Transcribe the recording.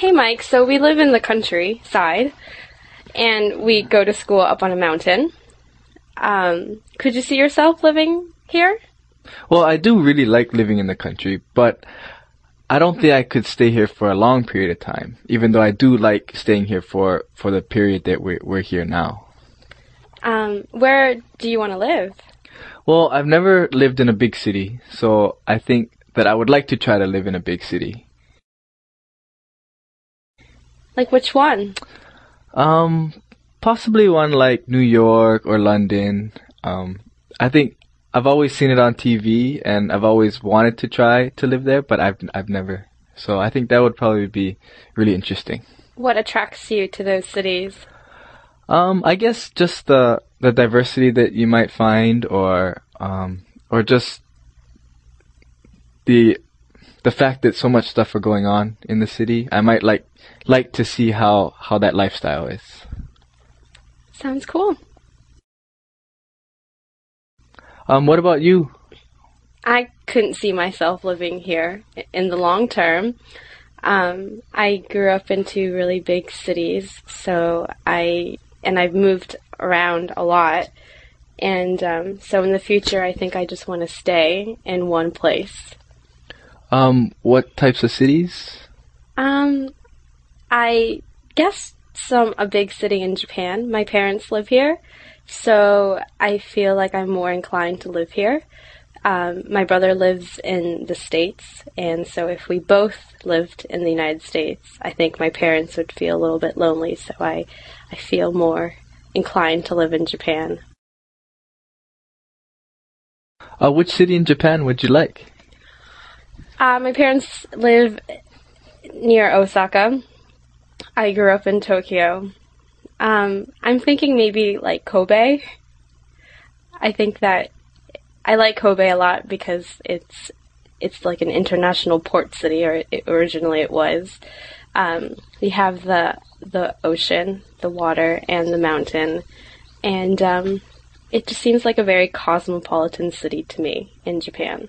Hey, Mike. So we live in the countryside, and we go to school up on a mountain. Um, could you see yourself living here? Well, I do really like living in the country, but I don't think I could stay here for a long period of time, even though I do like staying here for, for the period that we're, we're here now. Um, where do you want to live? Well, I've never lived in a big city, so I think that I would like to try to live in a big city. Like which one? Um, possibly one like New York or London. Um, I think I've always seen it on TV, and I've always wanted to try to live there, but I've I've never. So I think that would probably be really interesting. What attracts you to those cities? Um, I guess just the the diversity that you might find, or um, or just the the fact that so much stuff are going on in the city. I might like like to see how how that lifestyle is. Sounds cool. Um, what about you? I couldn't see myself living here in the long term. Um, I grew up in two really big cities, so I and I've moved around a lot. And um, so in the future, I think I just want to stay in one place. Um, what types of cities? Um, I guess some a big city in Japan. My parents live here, so I feel like I'm more inclined to live here. Um, my brother lives in the States, and so if we both lived in the United States, I think my parents would feel a little bit lonely, so I, I feel more inclined to live in Japan. Uh, which city in Japan would you like? Uh, my parents live near Osaka. I grew up in Tokyo. Um, I'm thinking maybe like Kobe. I think that I like Kobe a lot because it's it's like an international port city, or it, originally it was. Um, we have the the ocean, the water, and the mountain, and um, it just seems like a very cosmopolitan city to me in Japan.